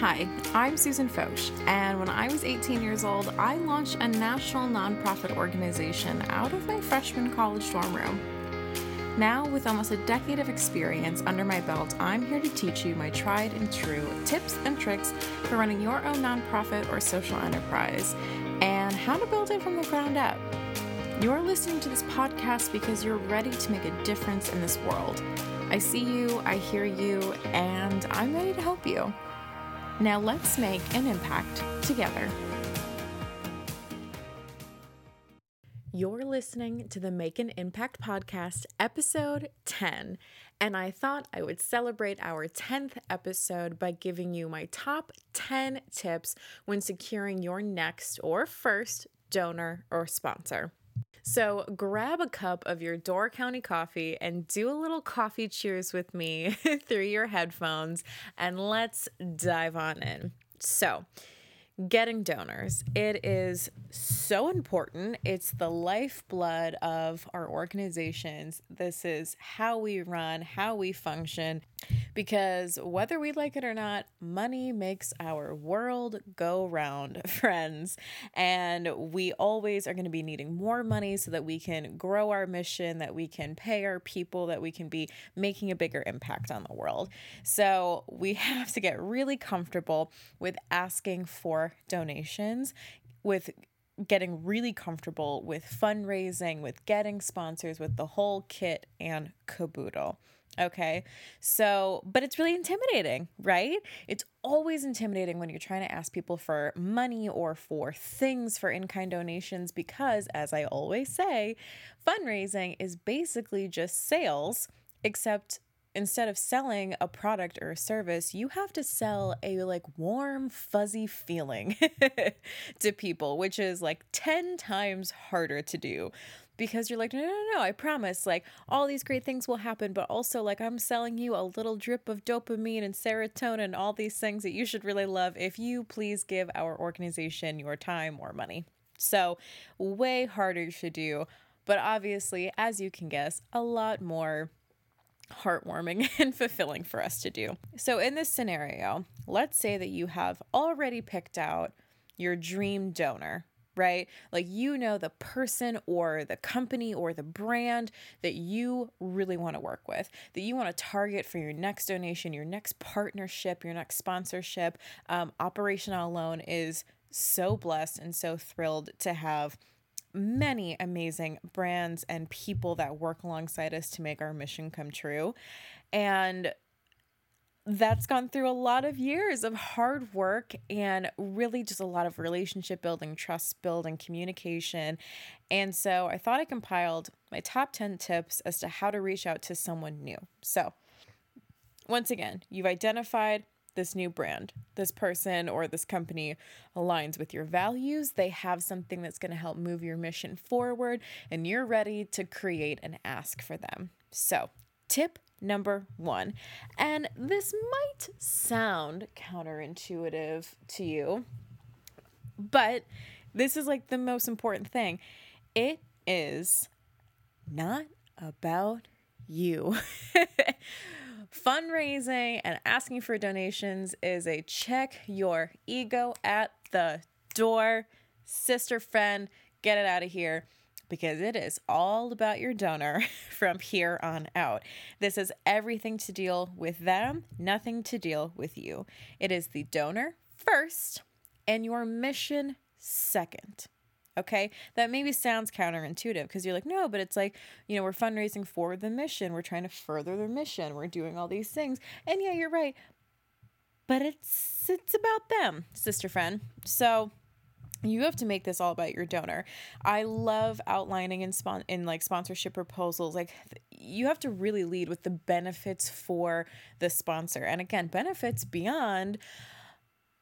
Hi, I'm Susan Foch, and when I was 18 years old, I launched a national nonprofit organization out of my freshman college dorm room. Now, with almost a decade of experience under my belt, I'm here to teach you my tried and true tips and tricks for running your own nonprofit or social enterprise and how to build it from the ground up. You're listening to this podcast because you're ready to make a difference in this world. I see you, I hear you, and I'm ready to help you. Now let's make an impact together. You're listening to the Make an Impact podcast, episode 10. And I thought I would celebrate our 10th episode by giving you my top 10 tips when securing your next or first donor or sponsor. So grab a cup of your Door County coffee and do a little coffee cheers with me through your headphones, and let's dive on in. So, getting donors. It is so important. It's the lifeblood of our organizations. This is how we run, how we function, because whether we like it or not, money makes our world go round, friends. And we always are going to be needing more money so that we can grow our mission, that we can pay our people, that we can be making a bigger impact on the world. So we have to get really comfortable with asking for donations, with getting really comfortable with fundraising, with getting sponsors, with the whole kit and caboodle. Okay. So, but it's really intimidating, right? It's always intimidating when you're trying to ask people for money or for things for in kind donations because, as I always say, fundraising is basically just sales, except instead of selling a product or a service, you have to sell a like warm, fuzzy feeling to people, which is like 10 times harder to do because you're like, no, no, no, I promise, like all these great things will happen, but also like I'm selling you a little drip of dopamine and serotonin, and all these things that you should really love if you please give our organization your time or money. So, way harder to do, but obviously, as you can guess, a lot more heartwarming and fulfilling for us to do. So, in this scenario, let's say that you have already picked out your dream donor, right? Like you know the person or the company or the brand that you really want to work with, that you want to target for your next donation, your next partnership, your next sponsorship. Um, Operation Alone is so blessed and so thrilled to have many amazing brands and people that work alongside us to make our mission come true. And that's gone through a lot of years of hard work and really just a lot of relationship building, trust building, communication. And so I thought I compiled my top 10 tips as to how to reach out to someone new. So, once again, you've identified this new brand, this person or this company aligns with your values. They have something that's going to help move your mission forward, and you're ready to create and ask for them. So, tip number one, and this might sound counterintuitive to you, but this is like the most important thing. It is not about you. Fundraising and asking for donations is a check your ego at the door. Sister friend, get it out of here because it is all about your donor from here on out. This is everything to deal with them, nothing to deal with you. It is the donor first and your mission second. Okay, that maybe sounds counterintuitive because you're like, no, but it's like, you know, we're fundraising for the mission, we're trying to further the mission, we're doing all these things. And yeah, you're right. But it's it's about them, sister friend. So you have to make this all about your donor. I love outlining in spon- in like sponsorship proposals like th- you have to really lead with the benefits for the sponsor. And again, benefits beyond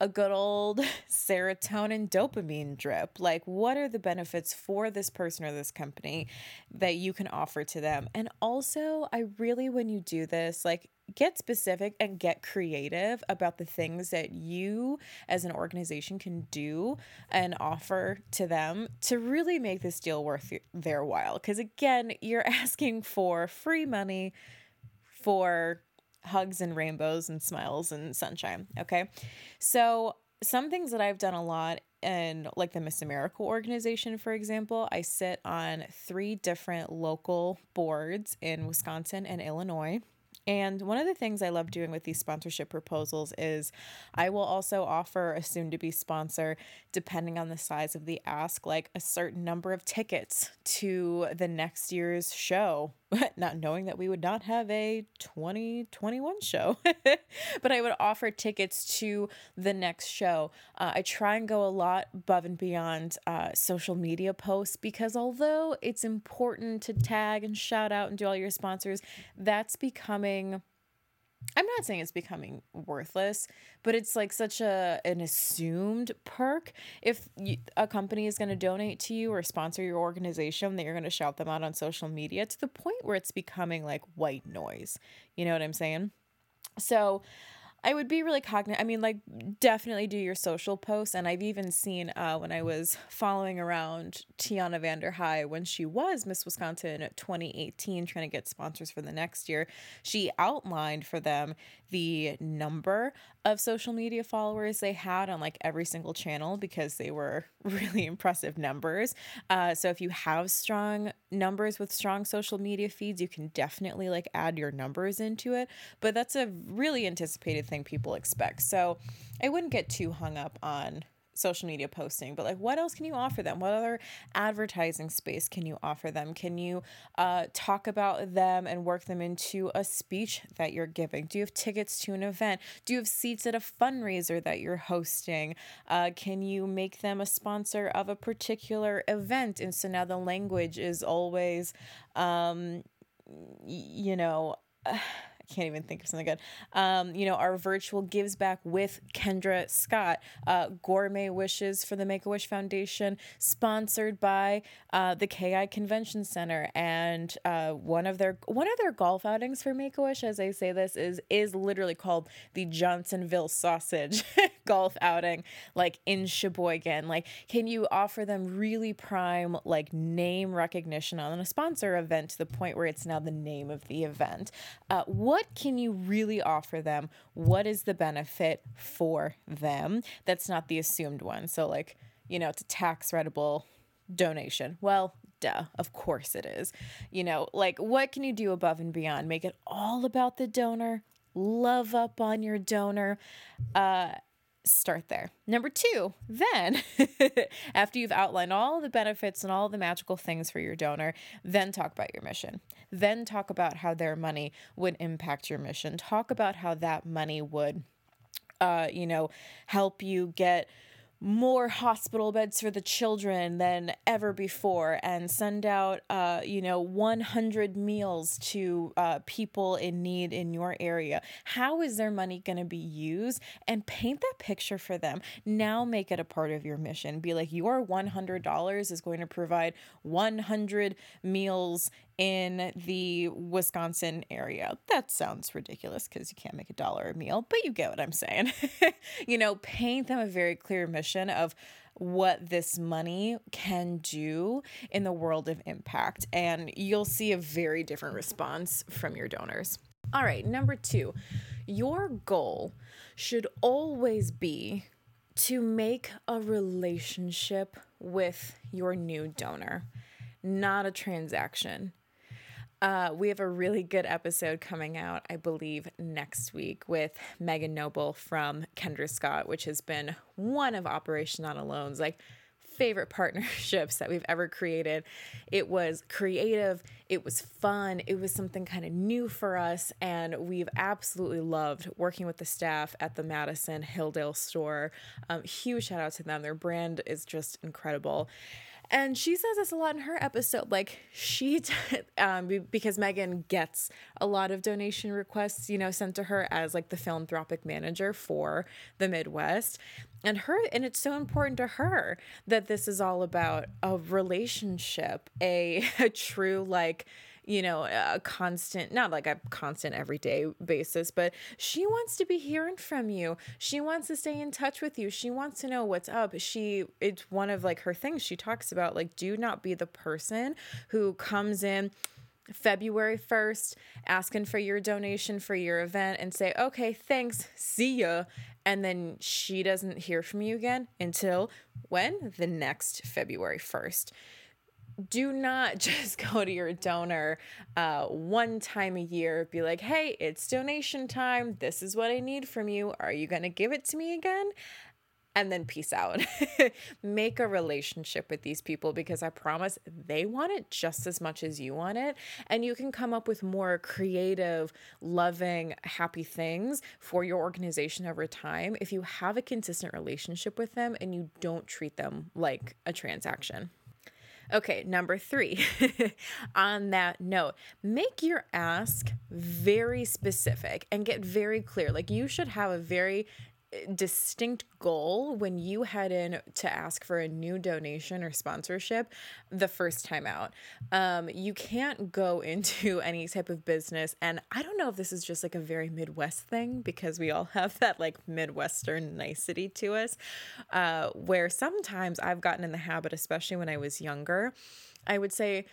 a good old serotonin dopamine drip. Like, what are the benefits for this person or this company that you can offer to them? And also, I really, when you do this, like, get specific and get creative about the things that you as an organization can do and offer to them to really make this deal worth their while. Because again, you're asking for free money for hugs and rainbows and smiles and sunshine. Okay. So, some things that I've done a lot and like the Miss America organization, for example, I sit on three different local boards in Wisconsin and Illinois. And one of the things I love doing with these sponsorship proposals is I will also offer a soon to be sponsor, depending on the size of the ask, like a certain number of tickets to the next year's show not knowing that we would not have a 2021 show, but I would offer tickets to the next show. Uh, I try and go a lot above and beyond uh, social media posts because although it's important to tag and shout out and do all your sponsors, that's becoming I'm not saying it's becoming worthless, but it's like such a an assumed perk. If you, a company is going to donate to you or sponsor your organization, that you're going to shout them out on social media to the point where it's becoming like white noise. You know what I'm saying? So, I would be really cognizant. I mean, like, definitely do your social posts. And I've even seen uh, when I was following around Tiana Vanderhei when she was Miss Wisconsin 2018, trying to get sponsors for the next year, she outlined for them the number of social media followers they had on like every single channel because they were really impressive numbers. Uh, so if you have strong numbers with strong social media feeds, you can definitely like add your numbers into it. But that's a really anticipated thing people expect. So I wouldn't get too hung up on social media posting, but like what else can you offer them? What other advertising space can you offer them? Can you uh, talk about them and work them into a speech that you're giving? Do you have tickets to an event? Do you have seats at a fundraiser that you're hosting? Uh, can you make them a sponsor of a particular event? And so now the language is always, um, you know, uh, can't even think of something good. Um, you know, our virtual gives back with Kendra Scott, uh, gourmet wishes for the Make a Wish Foundation, sponsored by uh, the KI Convention Center, and uh, one of their one of their golf outings for Make a Wish, as I say this, is is literally called the Johnsonville Sausage Golf Outing, like in Sheboygan. Like, can you offer them really prime like name recognition on a sponsor event to the point where it's now the name of the event? Uh, what can you really offer them? What is the benefit for them? That's not the assumed one. So, like, you know, it's a tax readable donation. Well, duh, of course it is. You know, like, what can you do above and beyond? Make it all about the donor, love up on your donor. Uh, start there. Number two, then after you've outlined all the benefits and all the magical things for your donor, then talk about your mission. Then talk about how their money would impact your mission. Talk about how that money would, uh, you know, help you get more hospital beds for the children than ever before and send out uh, you know 100 meals to uh, people in need in your area. How is their money going to be used? And paint that picture for them. Now make it a part of your mission. Be like your $100 is going to provide 100 meals in the Wisconsin area. That sounds ridiculous because you can't make a dollar a meal, but you get what I'm saying. you know, paint them a very clear mission of what this money can do in the world of impact, and you'll see a very different response from your donors. All right, number two, your goal should always be to make a relationship with your new donor, not a transaction. Uh, we have a really good episode coming out, I believe, next week with Megan Noble from Kendra Scott, which has been one of Operation Not Alone's like favorite partnerships that we've ever created. It was creative, it was fun, it was something kind of new for us, and we've absolutely loved working with the staff at the Madison Hilldale store. Um, huge shout out to them. Their brand is just incredible. And she says this a lot in her episode. Like she, t- um, because Megan gets a lot of donation requests, you know, sent to her as like the philanthropic manager for the Midwest, and her, and it's so important to her that this is all about a relationship, a, a true like you know, a constant, not like a constant everyday basis, but she wants to be hearing from you. She wants to stay in touch with you. She wants to know what's up. She, it's one of like her things she talks about, like, do not be the person who comes in February 1st, asking for your donation for your event and say, okay, thanks, see ya. And then she doesn't hear from you again until when? The next February 1st. Do not just go to your donor uh, one time a year, be like, hey, it's donation time. This is what I need from you. Are you going to give it to me again? and then peace out. Make a relationship with these people because I promise they want it just as much as you want it. And you can come up with more creative, loving, happy things for your organization over time if you have a consistent relationship with them and you don't treat them like a transaction. Okay, number three, on that note, make your ask very specific and get very clear. Like, you should have a very distinct goal when you head in to ask for a new donation or sponsorship the first time out. Um, you can't go into any type of business, and I don't know if this is just like a very Midwest thing because we all have that like Midwestern nicety to us, uh, where sometimes I've gotten in the habit, especially when I was younger, I would say,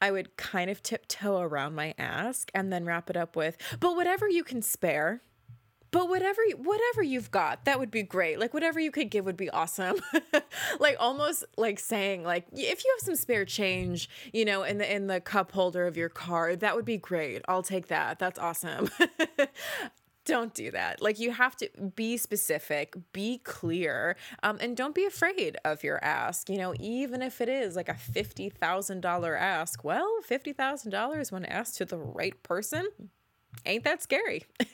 I would kind of tiptoe around my ask and then wrap it up with, but whatever you can spare but whatever whatever you've got that would be great. Like whatever you could give would be awesome. Like almost like saying like if you have some spare change you know in the in the cup holder of your car that would be great. I'll take that. That's awesome. Don't do that. Like you have to be specific be clear um, and don't be afraid of your ask you know even if it is like a $50000 ask. Well $50000 when asked to the right person ain't that scary.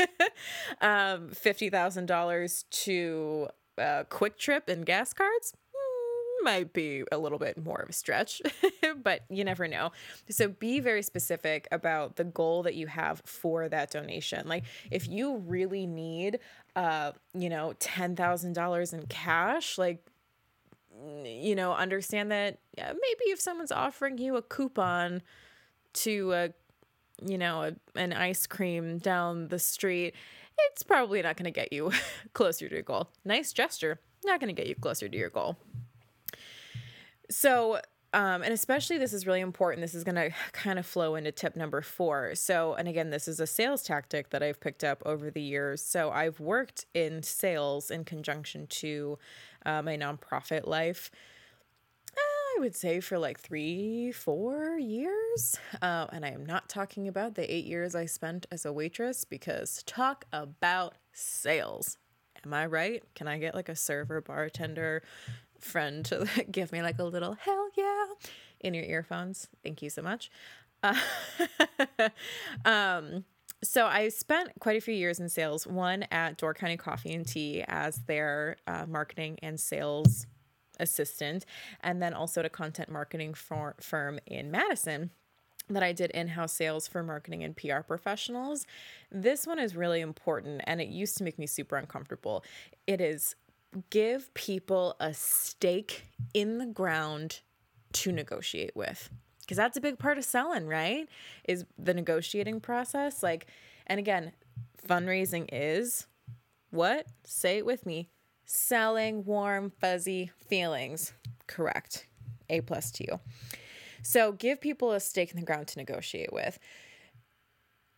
um, $50,000 to uh, Kwik Trip and gas cards mm, might be a little bit more of a stretch, but you never know. So be very specific about the goal that you have for that donation. Like if you really need uh, you know, $10,000 in cash, like you know, understand that maybe if someone's offering you a coupon to a you know, a, an ice cream down the street, it's probably not going to get you closer to your goal. Nice gesture, not going to get you closer to your goal. So, um, and especially this is really important. This is going to kind of flow into tip number four. So, and again, this is a sales tactic that I've picked up over the years. So, I've worked in sales in conjunction to uh, my nonprofit life I would say for like three, four years. Uh, and I am not talking about the eight years I spent as a waitress because talk about sales. Am I right? Can I get like a server, bartender friend to give me like a little hell yeah in your earphones? Thank you so much. Uh, um, so I spent quite a few years in sales. One at Door County Coffee and Tea as their uh, marketing and sales assistant, and then also to content marketing for, firm in Madison that I did in house sales for marketing and PR professionals. This one is really important and it used to make me super uncomfortable. It is give people a stake in the ground to negotiate with. Because that's a big part of selling, right? Is the negotiating process. Like, and again, fundraising is what? Say it with me selling warm, fuzzy feelings. Correct. A plus to you. So give people a stake in the ground to negotiate with.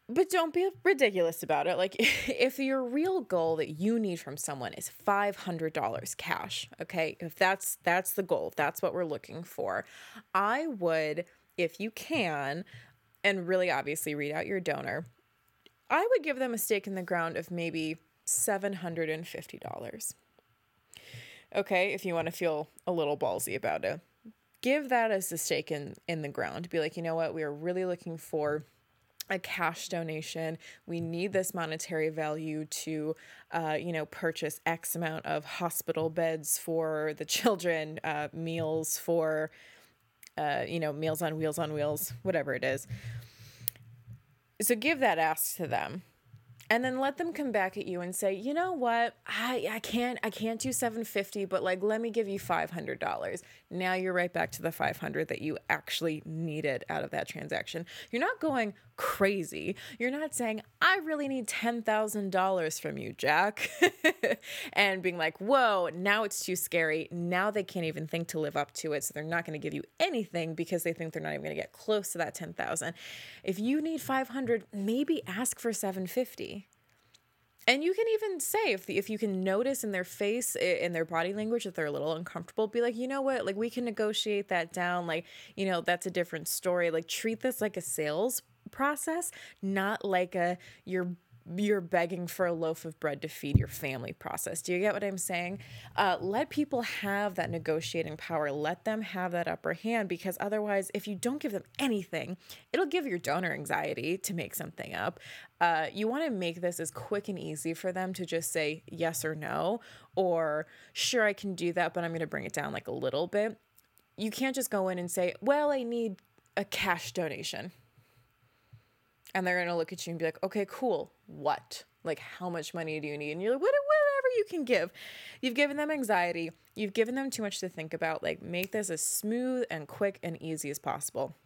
But don't be ridiculous about it. Like, if your real goal that you need from someone is $500 cash, okay? If that's that's the goal, that's what we're looking for. I would, if you can, and really obviously read out your donor, I would give them a stake in the ground of maybe $750 okay, if you want to feel a little ballsy about it. Give that as a stake in, in the ground. Be like, you know what, we are really looking for a cash donation. We need this monetary value to, uh, you know, purchase X amount of hospital beds for the children, uh, meals for, uh, you know, meals on wheels on wheels, whatever it is. So give that ask to them and then let them come back at you and say, "You know what? I I can't I can't do 750, but like let me give you $500." Now you're right back to the 500 that you actually needed out of that transaction. You're not going crazy. You're not saying, "I really need $10,000 from you, Jack." and being like, "Whoa, now it's too scary. Now they can't even think to live up to it, so they're not going to give you anything because they think they're not even going to get close to that 10,000." If you need 500, maybe ask for 750 and you can even say if the, if you can notice in their face in their body language that they're a little uncomfortable be like you know what? Like we can negotiate that down. Like you know that's a different story. Like treat this like a sales process not like a you're you're begging for a loaf of bread to feed your family process. Do you get what I'm saying? Uh, let people have that negotiating power. Let them have that upper hand because otherwise, if you don't give them anything, it'll give your donor anxiety to make something up. Uh, you want to make this as quick and easy for them to just say yes or no, or sure, I can do that, but I'm going to bring it down like a little bit. You can't just go in and say, well, I need a cash donation and they're gonna look at you and be like, okay, cool. What? Like, how much money do you need? And you're like, whatever you can give. You've given them anxiety. You've given them too much to think about. Like, make this as smooth and quick and easy as possible.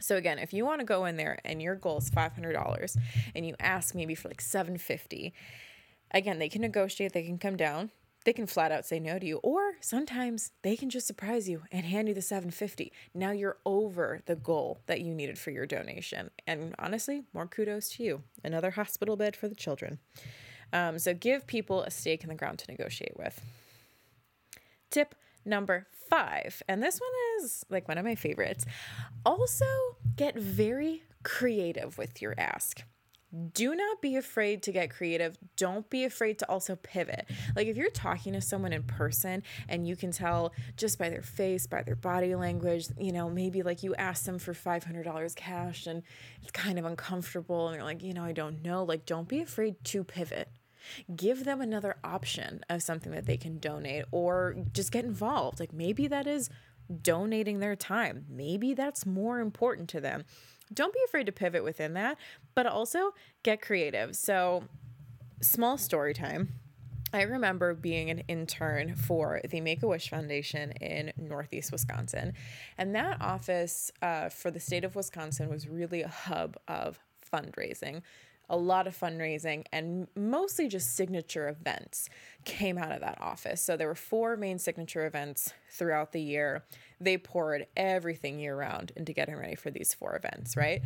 So again, if you want to go in there and your goal is $500 and you ask maybe for like 750, again, they can negotiate, they can come down they can flat out say no to you or sometimes they can just surprise you and hand you the 750 now you're over the goal that you needed for your donation. And honestly more kudos to you. Another hospital bed for the children. Um, so give people a stake in the ground to negotiate with. Tip number five and this one is like one of my favorites. Also get very creative with your ask do not be afraid to get creative. Don't be afraid to also pivot. Like if you're talking to someone in person and you can tell just by their face, by their body language, you know, maybe like you ask them for $500 cash and it's kind of uncomfortable and you're like, you know, I don't know. Like don't be afraid to pivot. Give them another option of something that they can donate or just get involved. Like maybe that is donating their time. Maybe that's more important to them don't be afraid to pivot within that, but also get creative. So, small story time. I remember being an intern for the Make a Wish Foundation in Northeast Wisconsin. And that office uh, for the state of Wisconsin was really a hub of fundraising a lot of fundraising and mostly just signature events came out of that office. So there were four main signature events throughout the year. They poured everything year round into getting ready for these four events, right?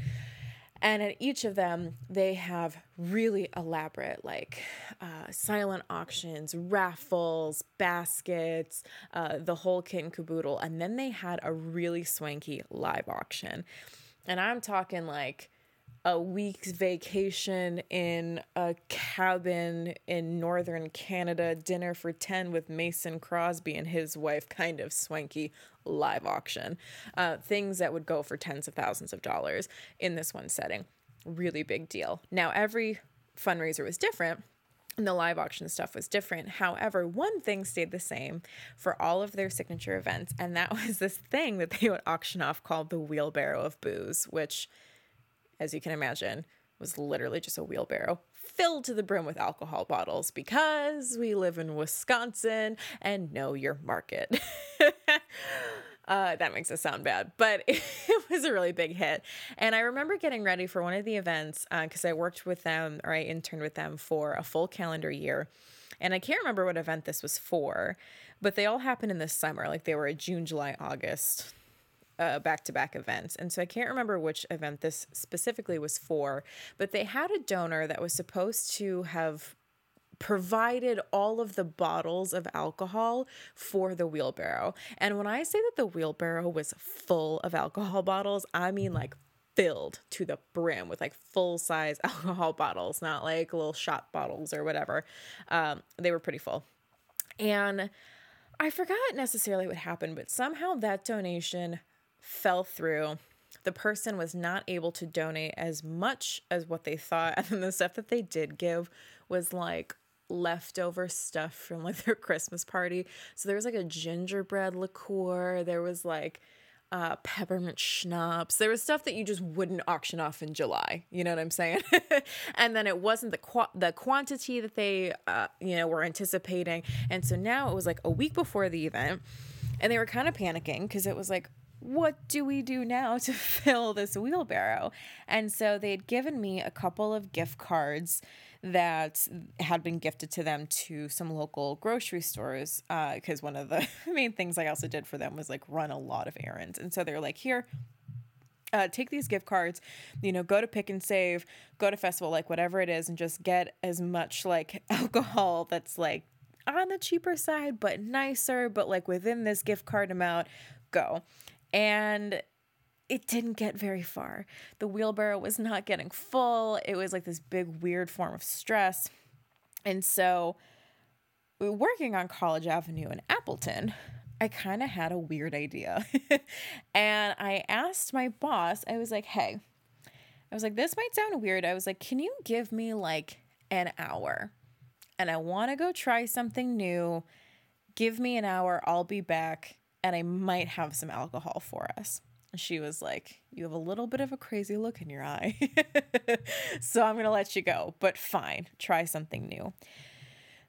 And at each of them, they have really elaborate, like uh, silent auctions, raffles, baskets, uh, the whole kit and caboodle. And then they had a really swanky live auction. And I'm talking like a week's vacation in a cabin in northern Canada, dinner for 10 with Mason Crosby and his wife, kind of swanky live auction. Uh, things that would go for tens of thousands of dollars in this one setting. Really big deal. Now, every fundraiser was different. And the live auction stuff was different. However, one thing stayed the same for all of their signature events, and that was this thing that they would auction off called the wheelbarrow of booze, which as you can imagine, was literally just a wheelbarrow filled to the brim with alcohol bottles because we live in Wisconsin and know your market. uh, that makes it sound bad, but it, was a really big hit. And I remember getting ready for one of the events because uh, I worked with them or I interned with them for a full calendar year. And I can't remember what event this was for, but they all happened in the summer. Like they were a June, July, August back to back events. And so I can't remember which event this specifically was for, but they had a donor that was supposed to have provided all of the bottles of alcohol for the wheelbarrow. And when I say that the wheelbarrow was full of alcohol bottles, I mean like filled to the brim with like full size alcohol bottles, not like little shot bottles or whatever. Um, they were pretty full. And I forgot necessarily what happened, but somehow that donation fell through. The person was not able to donate as much as what they thought. And then the stuff that they did give was like leftover stuff from like their Christmas party. So there was like a gingerbread liqueur. There was like uh, peppermint schnapps. There was stuff that you just wouldn't auction off in July. You know what I'm saying? and then it wasn't the qu- the quantity that they uh, you know were anticipating. And so now it was like a week before the event, and they were kind of panicking because it was like, what do we do now to fill this wheelbarrow? And so they had given me a couple of gift cards that had been gifted to them to some local grocery stores because uh, one of the main things I also did for them was like run a lot of errands. And so they're like, here, uh, take these gift cards, you know, go to Pick and Save, go to Festival, like whatever it is, and just get as much like alcohol that's like on the cheaper side, but nicer, but like within this gift card amount, go. And it didn't get very far. The wheelbarrow was not getting full. It was like this big, weird form of stress. And so, working on College Avenue in Appleton, I kind of had a weird idea. and I asked my boss, I was like, hey, I was like, this might sound weird. I was like, can you give me like an hour? And I want to go try something new. Give me an hour. I'll be back. And I might have some alcohol for us she was like, You have a little bit of a crazy look in your eye. so I'm going to let you go, but fine, try something new.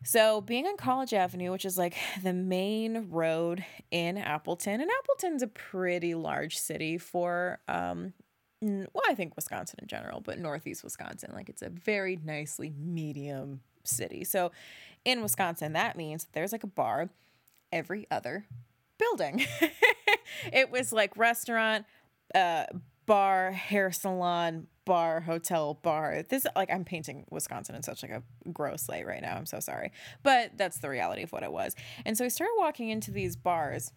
So, being on College Avenue, which is like the main road in Appleton, and Appleton's a pretty large city for, um, well, I think Wisconsin in general, but Northeast Wisconsin, like it's a very nicely medium city. So, in Wisconsin, that means there's like a bar every other building. it was like restaurant, uh, bar, hair salon, bar, hotel, bar. This like I'm painting Wisconsin in such like a gross light right now. I'm so sorry. But that's the reality of what it was. And so I started walking into these bars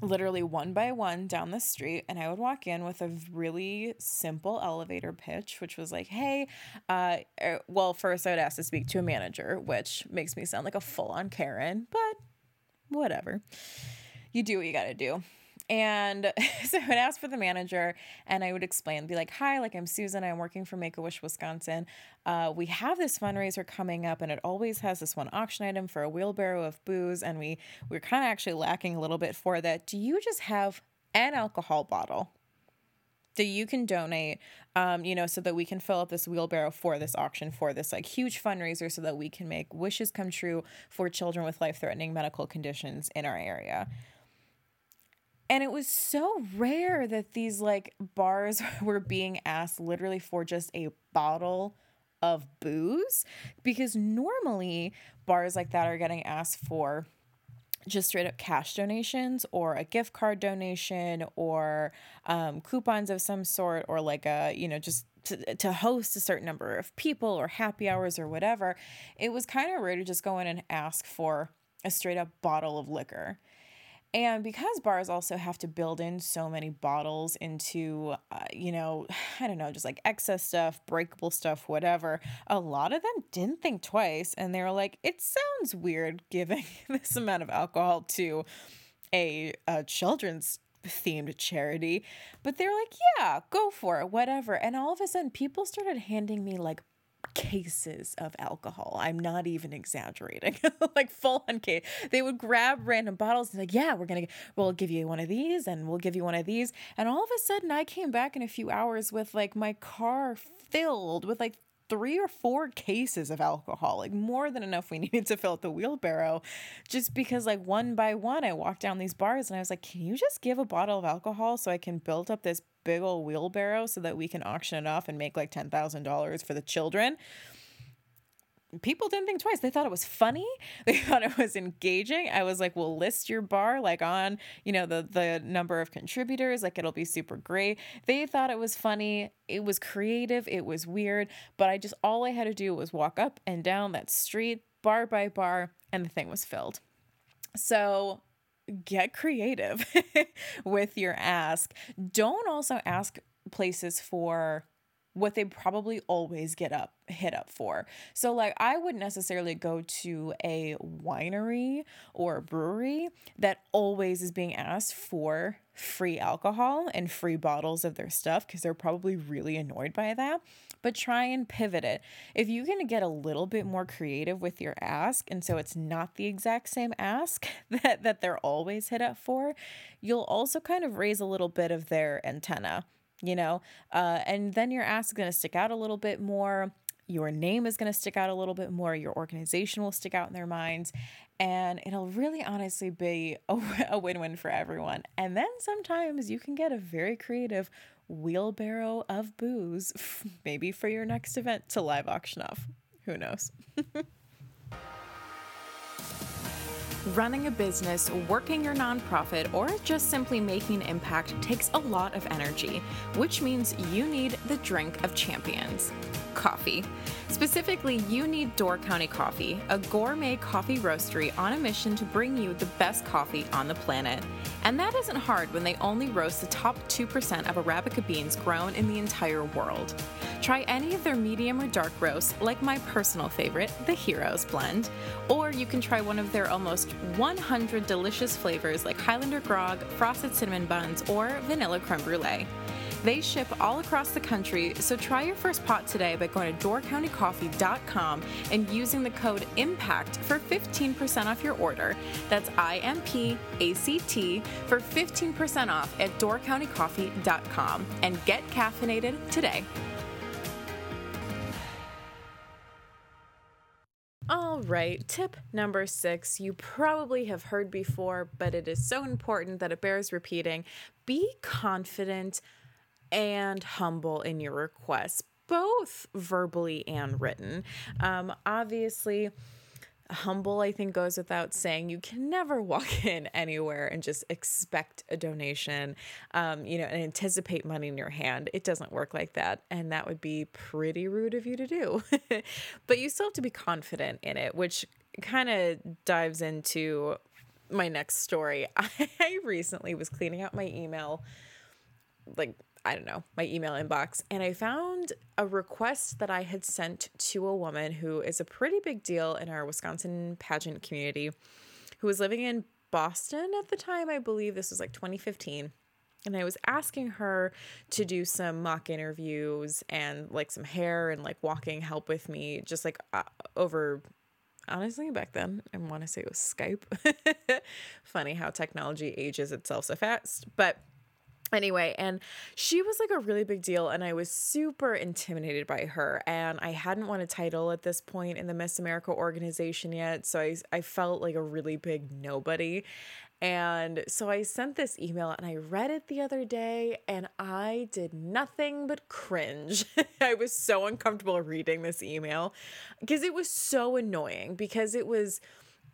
literally one by one down the street and i would walk in with a really simple elevator pitch which was like hey uh er, well first i would ask to speak to a manager which makes me sound like a full-on karen but whatever you do what you got to do. And so I would ask for the manager and I would explain, be like, hi, like I'm Susan. I'm working for Make a Wish Wisconsin. Uh, we have this fundraiser coming up and it always has this one auction item for a wheelbarrow of booze. And we, we're kind of actually lacking a little bit for that. Do you just have an alcohol bottle that you can donate, um, you know, so that we can fill up this wheelbarrow for this auction, for this like huge fundraiser, so that we can make wishes come true for children with life threatening medical conditions in our area. And it was so rare that these like bars were being asked literally for just a bottle of booze because normally bars like that are getting asked for just straight up cash donations or a gift card donation or um, coupons of some sort or like a you know just to, to host a certain number of people or happy hours or whatever it was kind of rare to just go in and ask for a straight up bottle of liquor and because bars also have to build in so many bottles into, uh, you know, I don't know, just like excess stuff, breakable stuff, whatever, a lot of them didn't think twice. And they were like, it sounds weird giving this amount of alcohol to a, a children's themed charity. But they're like, yeah, go for it, whatever. And all of a sudden, people started handing me like cases of alcohol. I'm not even exaggerating. like full on case. They would grab random bottles and like, yeah, we're gonna we'll give you one of these and we'll give you one of these. And all of a sudden I came back in a few hours with like my car filled with like three or four cases of alcohol, like more than enough we needed to fill up the wheelbarrow. Just because, like, one by one, I walked down these bars and I was like, can you just give a bottle of alcohol so I can build up this big old wheelbarrow so that we can auction it off and make like $10,000 for the children? People didn't think twice. They thought it was funny. They thought it was engaging. I was like, "We'll list your bar like on, you know, the the number of contributors. Like it'll be super great." They thought it was funny. It was creative. It was weird. But I just all I had to do was walk up and down that street, bar by bar, and the thing was filled. So get creative with your ask. Don't also ask places for what they probably always get up hit up for. So like I wouldn't necessarily go to a winery or a brewery that always is being asked for free alcohol and free bottles of their stuff because they're probably really annoyed by that. But try and pivot it. If you can get a little bit more creative with your ask, and so it's not the exact same ask that, that they're always hit up for, you'll also kind of raise a little bit of their antenna you know uh, and then your ask is going to stick out a little bit more. Your name is going to stick out a little bit more. Your organization will stick out in their minds. And it'll really honestly be a, a win-win for everyone. And then sometimes you can get a very creative wheelbarrow of booze maybe for your next event to live auction off. Who knows Running a business, working your nonprofit, or just simply making an impact takes a lot of energy, which means you need the drink of champions coffee. Specifically, you need Door County Coffee, a gourmet coffee roastery on a mission to bring you the best coffee on the planet. And that isn't hard when they only roast the top 2% of Arabica beans grown in the entire world. Try any of their medium or dark roasts, like my personal favorite, the Heroes Blend. Or you can try one of their almost 100 delicious flavors like Highlander Grog, Frosted Cinnamon Buns, or Vanilla Creme Brulee. They ship all across the country, so try your first pot today by going to doorcountycoffee.com and using the code IMPACT for 15% off your order. That's I M P A C T for 15% off at doorcountycoffee.com and get caffeinated today. Right, tip number six. You probably have heard before, but it is so important that it bears repeating. Be confident and humble in your requests, both verbally and written. Um, obviously, humble i think goes without saying you can never walk in anywhere and just expect a donation um, you know and anticipate money in your hand. It doesn't work like that and that would be pretty rude of you to do. But you still have to be confident in it which kind of dives into my next story. I recently was cleaning out my email like I don't know, my email inbox, and I found a request that I had sent to a woman who is a pretty big deal in our Wisconsin pageant community, who was living in Boston at the time. I believe this was like 2015. And I was asking her to do some mock interviews and like some hair and like walking help with me, just like uh, over honestly back then i want to say it was skype funny how technology ages itself so fast but anyway and she was like a really big deal and i was super intimidated by her and i hadn't won a title at this point in the miss america organization yet so i, I felt like a really big nobody and so i sent this email and i read it the other day and i did nothing but cringe. I was so uncomfortable reading this email because it was so annoying because it was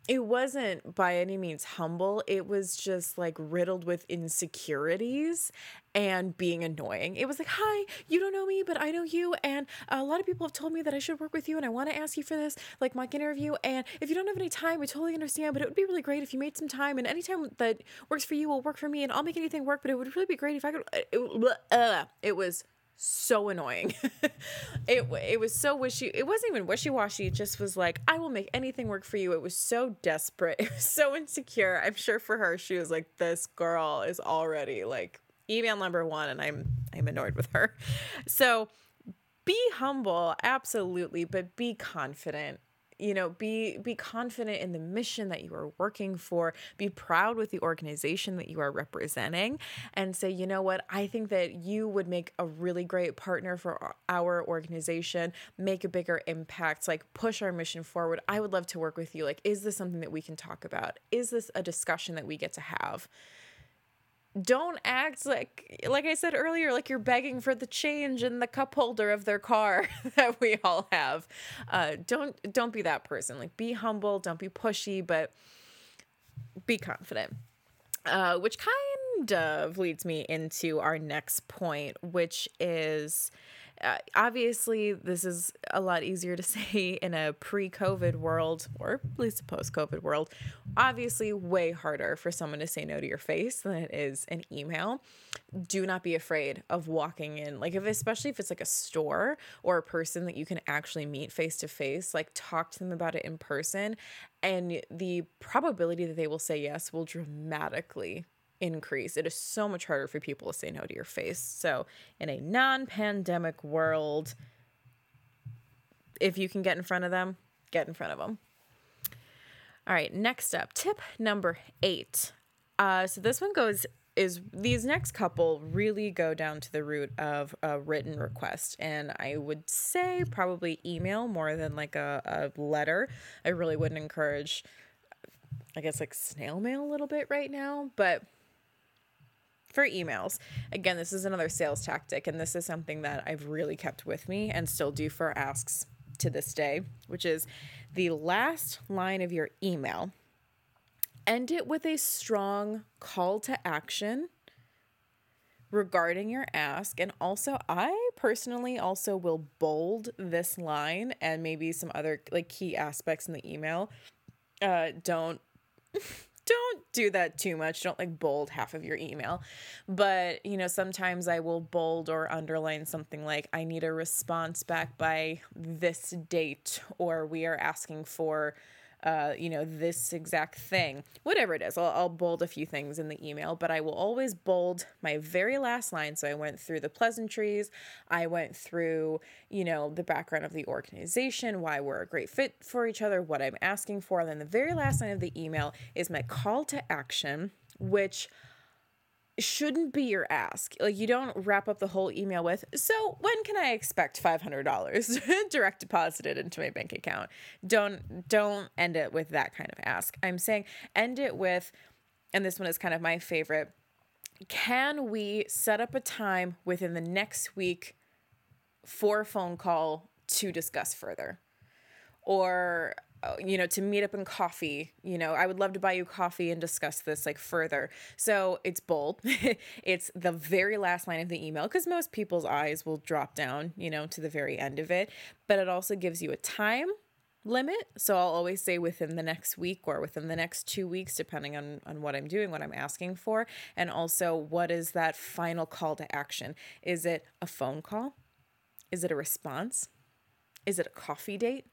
it wasn't by any means humble. It was just like riddled with insecurities and being annoying. It was like, Hi, you don't know me, but I know you. And a lot of people have told me that I should work with you. And I want to ask you for this, like my interview. And if you don't have any time, I totally understand. But it would be really great if you made some time. And any time that works for you will work for me. And I'll make anything work. But it would really be great if I could. It, uh, it was so annoying. it it was so wishy. It wasn't even wishy washy. It just was like, I will make anything work for you. It was so desperate. It was so insecure. I'm sure for her, she was like, this girl is already like email number one, and I'm I'm annoyed with her. So be humble, absolutely, but be confident you know be be confident in the mission that you are working for be proud with the organization that you are representing and say you know what? I think that you would make a really great partner for our organization make a bigger impact like push our mission forward. I would love to work with you. Like is this something that we can talk about? Is this a discussion that we get to have don't act like like I said earlier like you're begging for the change in the cup holder of their car that we all have. Uh, don't don't be that person. Like be humble, don't be pushy, but be confident. Uh, which kind of leads me into our next point, which is uh, obviously, this is a lot easier to say in a pre COVID world or at least a post COVID world. Obviously, way harder for someone to say no to your face than it is an email. Do not be afraid of walking in, like, if especially if it's like a store or a person that you can actually meet face to face, like, talk to them about it in person. And the probability that they will say yes will dramatically increase. It is so much harder for people to say no to your face. So, in a non pandemic world, if you can get in front of them, get in front of them. All right, next up, tip number eight. Uh, so, this one goes is these next couple really go down to the root of a written request and i would say probably email more than like a, a letter i really wouldn't encourage i guess like snail mail a little bit right now but for emails. Again, this is another sales tactic, and this is something that I've really kept with me and still do for asks to this day, which is the last line of your email. End it with a strong call to action regarding your ask. And also, I personally also will bold this line and maybe some other like key aspects in the email. Uh, don't don't do that too much. Don't like bold half of your email. But, you know, sometimes I will bold or underline something like, I need a response back by this date, or we are asking for uh, you know, this exact thing, whatever it is. I'll, I'll bold a few things in the email, but I will always bold my very last line. So I went through the pleasantries, I went through, you know, the background of the organization, why we're a great fit for each other, what I'm asking for. And then the very last line of the email is my call to action, which shouldn't be your ask. Like you don't wrap up the whole email with, "So, when can I expect $500 direct deposited into my bank account?" Don't don't end it with that kind of ask. I'm saying end it with and this one is kind of my favorite. Can we set up a time within the next week for a phone call to discuss further? Or Uh, you know, to meet up in coffee. You know, I would love to buy you coffee and discuss this like further. So it's bold. it's the very last line of the email because most people's eyes will drop down, you know, to the very end of it. But it also gives you a time limit. So I'll always say within the next week or within the next two weeks, depending on, on what I'm doing, what I'm asking for. And also, what is that final call to action? Is it a phone call? Is it a response? Is it a coffee date?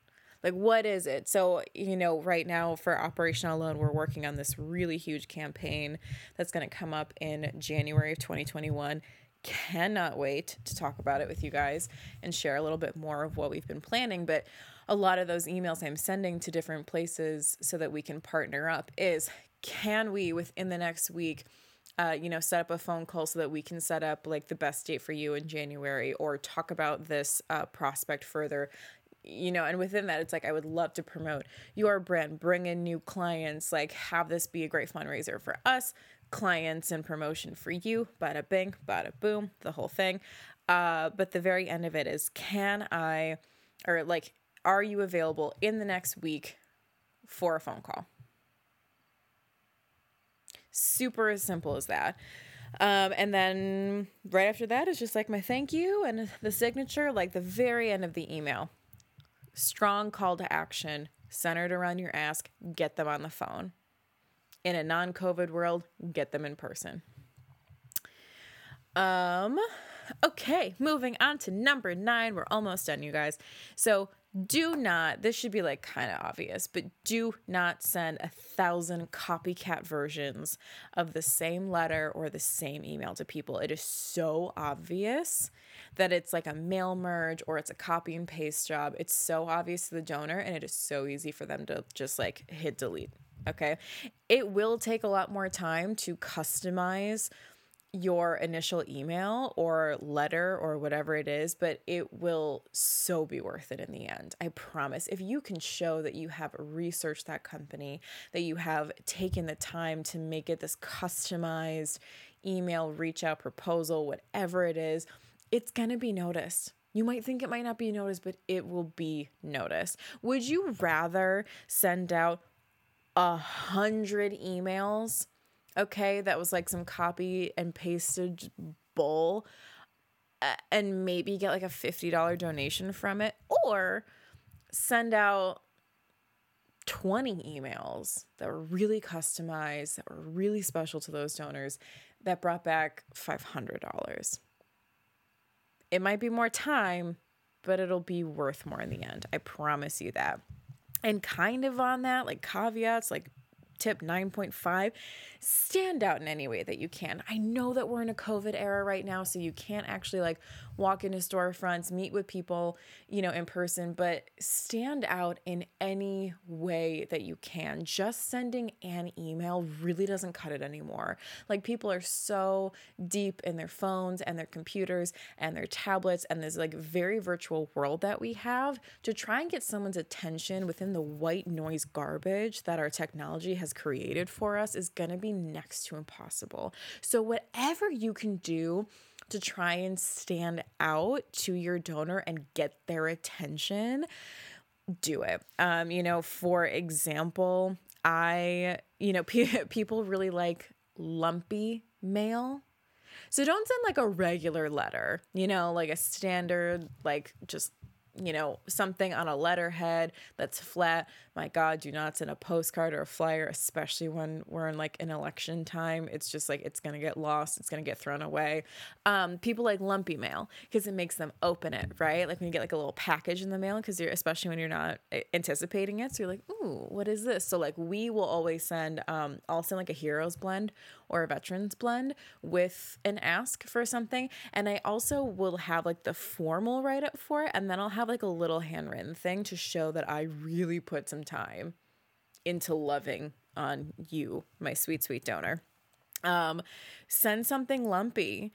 Like, what is it? So, you know, right now for Operational Alone, we're working on this really huge campaign that's going to come up in January of 2021 cannot wait to talk about it with you guys and share a little bit more of what we've been planning. But a lot of those emails I'm sending to different places so that we can partner up is can we within the next week? Uh, you know, set up a phone call so that we can set up like the best date for you in January or talk about this uh, prospect further you know and within that it's like i would love to promote your brand bring in new clients like have this be a great fundraiser for us clients and promotion for you bada bing bada boom the whole thing. Uh, but the very end of it is can i or like are you available in the next week for a phone call? Super as simple as that. Um, and then right after that is just like my thank you and the signature, like the very end of the email strong call to action centered around your ask, get them on the phone. In a non COVID world, get them in person. Um, okay, moving on to number nine. We're almost done, you guys. So do not this should be like kind of obvious but do not send a thousand copycat versions of the same letter or the same email to people. It is so obvious that it's like a mail merge or it's a copy and paste job. It's so obvious to the donor and it is so easy for them to just like hit delete okay? It will take a lot more time to customize your initial email or letter or whatever it is, but it will so be worth it in the end. I promise. If you can show that you have researched that company, that you have taken the time to make it this customized email, reach out proposal, whatever it is, it's going to be noticed. You might think it might not be noticed, but it will be noticed. Would you rather send out a hundred emails? Okay, that was like some copy and pasted bull and maybe get like a $50 donation from it or send out 20 emails that were really customized, that were really special to those donors that brought back $500. It might be more time, but it'll be worth more in the end. I promise you that. And kind of on that, like caveats, like tip 9.5 stand out in any way that you can. I know that we're in a COVID era right now, so you can't actually like walk into storefronts, meet with people, you know, in person, but stand out in any way that you can. Just sending an email really doesn't cut it anymore. Like people are so deep in their phones and their computers and their tablets and this like very virtual world that we have to try and get someone's attention within the white noise garbage that our technology has created for us is going to be next to impossible. So whatever you can do to try and stand out to your donor and get their attention, do it. Um, you know, for example, I, you know, pe- people really like lumpy mail. So don't send like a regular letter, you know, like a standard, like just you know, something on a letterhead that's flat. My God, do not send a postcard or a flyer, especially when we're in like an election time. It's just like it's gonna get lost, it's gonna get thrown away. Um, people like lumpy mail because it makes them open it, right? Like when you get like a little package in the mail, because you're especially when you're not anticipating it. So you're like, ooh, what is this? So like we will always send, um, I'll send like a heroes blend or a veterans blend with an ask for something. And I also will have like the formal write up for it, and then I'll have like a little handwritten thing to show that I really put some time into loving on you, my sweet, sweet donor. Um, send something lumpy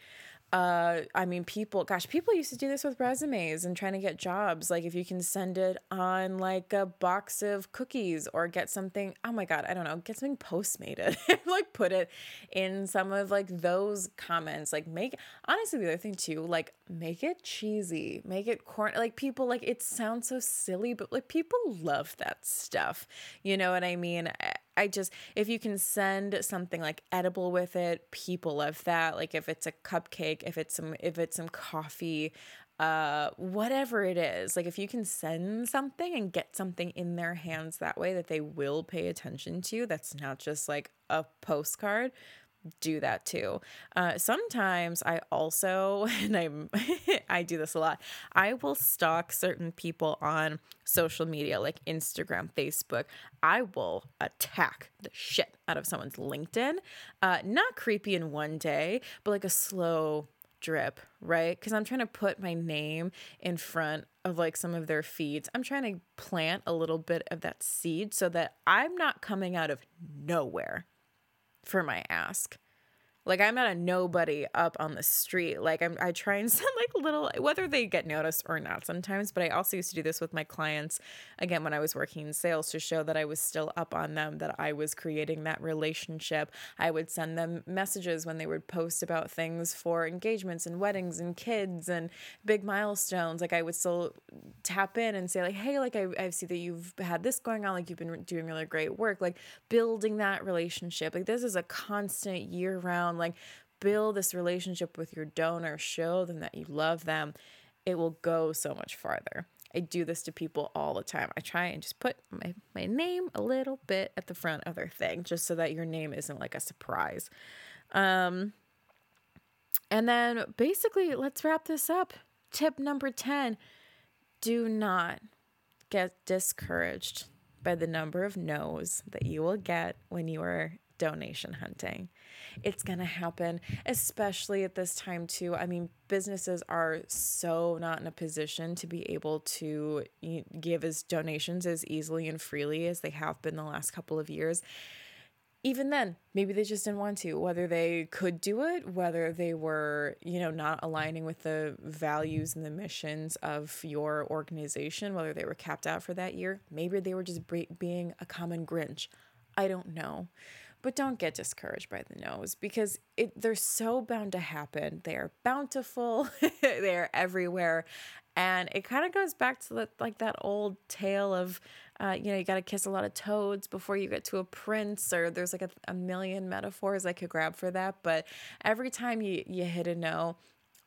uh i mean people gosh people used to do this with resumes and trying to get jobs. Like if you can send it on like a box of cookies or get something oh my god i don't know get something postmated like put it in some of like those comments. Like make honestly the other thing too like make it cheesy make it corn like people like it sounds so silly but like people love that stuff. You know what i mean I just if you can send something like edible with it, people love that. Like if it's a cupcake, if it's some if it's some coffee, uh whatever it is. Like if you can send something and get something in their hands that way that they will pay attention to, that's not just like a postcard, do that too. Uh, sometimes I also, and I'm, I do this a lot. I will stalk certain people on social media like Instagram, Facebook. I will attack the shit out of someone's LinkedIn. Uh, not creepy in one day, but like a slow drip, right? Because I'm trying to put my name in front of like some of their feeds. I'm trying to plant a little bit of that seed so that I'm not coming out of nowhere for my ask. Like I'm not a nobody up on the street. Like I'm I try and send like little whether they get noticed or not sometimes, but I also used to do this with my clients again when I was working in sales to show that I was still up on them, that I was creating that relationship. I would send them messages when they would post about things for engagements and weddings and kids and big milestones. Like I would still tap in and say like, "Hey, like I I see that you've had this going on, like you've been doing really great work." Like building that relationship. Like this is a constant year round like build this relationship with your donor, show them that you love them, it will go so much farther. I do this to people all the time. I try and just put my, my name a little bit at the front of their thing just so that your name isn't like a surprise. Um, and then basically, let's wrap this up. Tip number 10 do not get discouraged by the number of no's that you will get when you are donation hunting. It's going to happen, especially at this time, too. I mean, businesses are so not in a position to be able to give as donations as easily and freely as they have been the last couple of years. Even then, maybe they just didn't want to, whether they could do it, whether they were, you know, not aligning with the values and the missions of your organization, whether they were capped out for that year. Maybe they were just being a common Grinch. I don't know. But don't get discouraged by the no's because it, they're so bound to happen. They are bountiful, they are everywhere. And it kind of goes back to the, like that old tale of, uh, you know, you got to kiss a lot of toads before you get to a prince, or there's like a, a million metaphors I could grab for that. But every time you, you hit a no,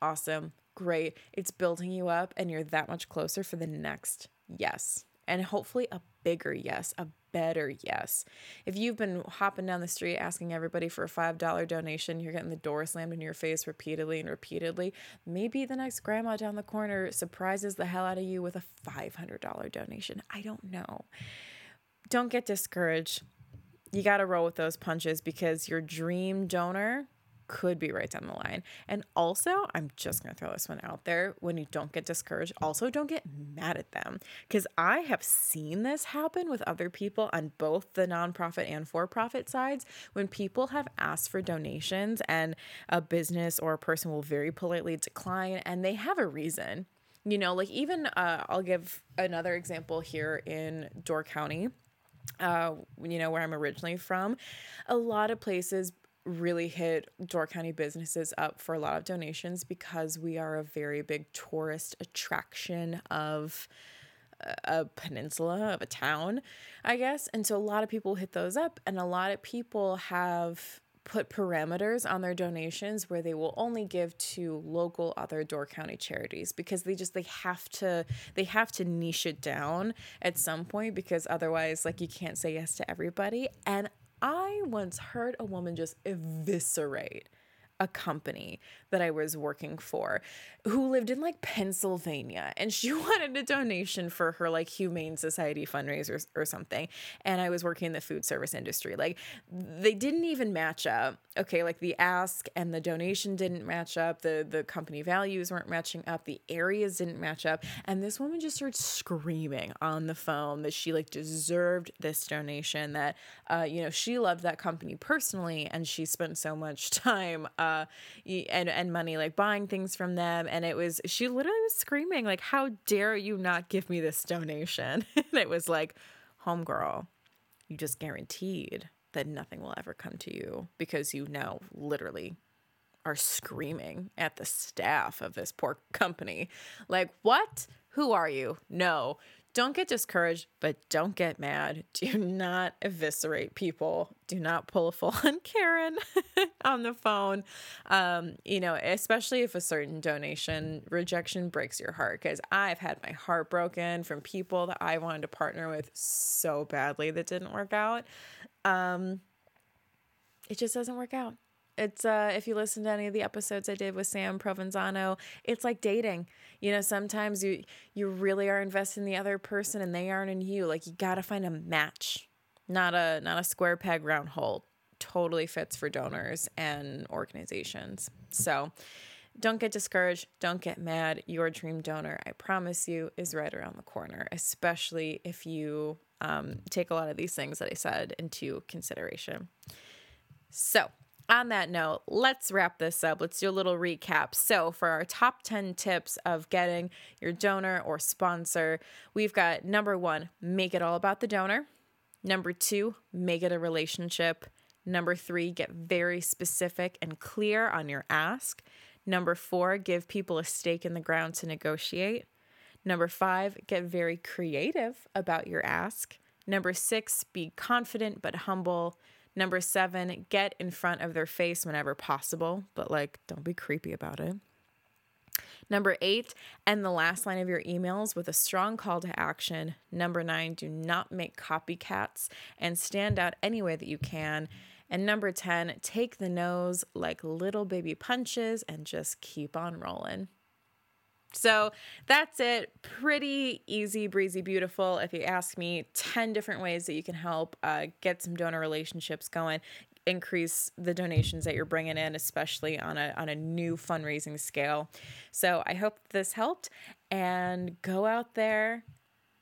awesome, great. It's building you up, and you're that much closer for the next yes. And hopefully, a bigger yes, a better yes. If you've been hopping down the street asking everybody for a $5 donation, you're getting the door slammed in your face repeatedly and repeatedly, maybe the next grandma down the corner surprises the hell out of you with a $500 donation. I don't know. Don't get discouraged. You got to roll with those punches because your dream donor could be right down the line. And also, I'm just going to throw this one out there when you don't get discouraged, also don't get mad at them because I have seen this happen with other people on both the nonprofit and for profit sides when people have asked for donations and a business or a person will very politely decline and they have a reason. You know, like even uh, I'll give another example here in Door County uh, you know, where I'm originally from, a lot of places really hit Door County businesses up for a lot of donations because we are a very big tourist attraction of uh, a peninsula of a town, I guess. And so a lot of people hit those up, and a lot of people have put parameters on their donations where they will only give to local other Door County charities because they just they have to they have to niche it down at some point because otherwise like you can't say yes to everybody and I once heard a woman just eviscerate a company that I was working for who lived in like Pennsylvania and she wanted a donation for her like Humane Society fundraiser or something. And I was working in the food service industry. Like they didn't even match up. Okay, like the ask and the donation didn't match up. The the company values weren't matching up. The areas didn't match up. And this woman just started screaming on the phone that she like deserved this donation, that uh, you know, she loved that company personally and she spent so much time uh and and money like buying things from them. And it was she literally was screaming like how dare you not give me this donation? And it was like homegirl you just guaranteed that nothing will ever come to you because you now literally are screaming at the staff of this poor company. Like what? Who are you? No don't get discouraged, but don't get mad. Do not eviscerate people. Do not pull a full on Karen on the phone. Um, you know, especially if a certain donation rejection breaks your heart, because I've had my heart broken from people that I wanted to partner with so badly that didn't work out. Um, it just doesn't work out. It's uh if you listen to any of the episodes I did with Sam Provenzano, it's like dating. You know, sometimes you you really are invested in the other person and they aren't in you. Like you got to find a match. Not a not a square peg round hole. Totally fits for donors and organizations. So, don't get discouraged. Don't get mad. Your dream donor, I promise you, is right around the corner, especially if you um, take a lot of these things that I said into consideration. So, on that note, let's wrap this up. Let's do a little recap. So, for our top 10 tips of getting your donor or sponsor, we've got number one, make it all about the donor. Number two, make it a relationship. Number three, get very specific and clear on your ask. Number four, give people a stake in the ground to negotiate. Number five, get very creative about your ask. Number six, be confident but humble. Number seven, get in front of their face whenever possible, but like, don't be creepy about it. Number eight, end the last line of your emails with a strong call to action. Number nine, do not make copycats and stand out any way that you can. And number 10, take the no's like little baby punches and just keep on rolling. So that's it. Pretty easy, breezy, beautiful. If you ask me, 10 different ways that you can help uh, get some donor relationships going, increase the donations that you're bringing in, especially on a, on a new fundraising scale. So I hope this helped and go out there,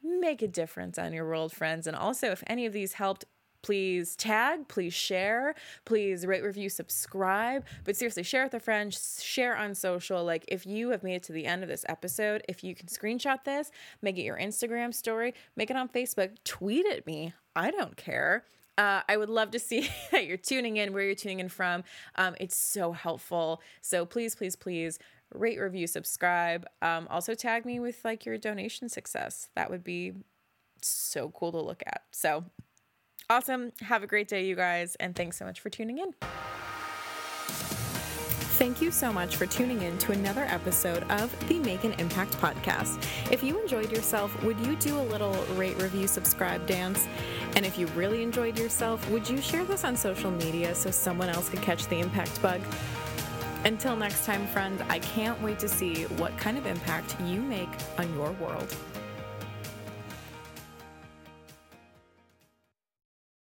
make a difference on your world, friends. And also, if any of these helped, please tag, please share, please rate, review, subscribe. But seriously, share with a friend, share on social. Like if you have made it to the end of this episode, if you can screenshot this, make it your Instagram story, make it on Facebook, tweet at me. I don't care. Uh, I would love to see that you're tuning in, where you're tuning in from. Um, it's so helpful. So please, please, please rate, review, subscribe. Um, also tag me with like your donation success. That would be so cool to look at. So awesome. Have a great day, you guys. And thanks so much for tuning in. Thank you so much for tuning in to another episode of the Make an Impact podcast. If you enjoyed yourself, would you do a little rate, review, subscribe dance? And if you really enjoyed yourself, would you share this on social media so someone else could catch the impact bug? Until next time, friend, I can't wait to see what kind of impact you make on your world.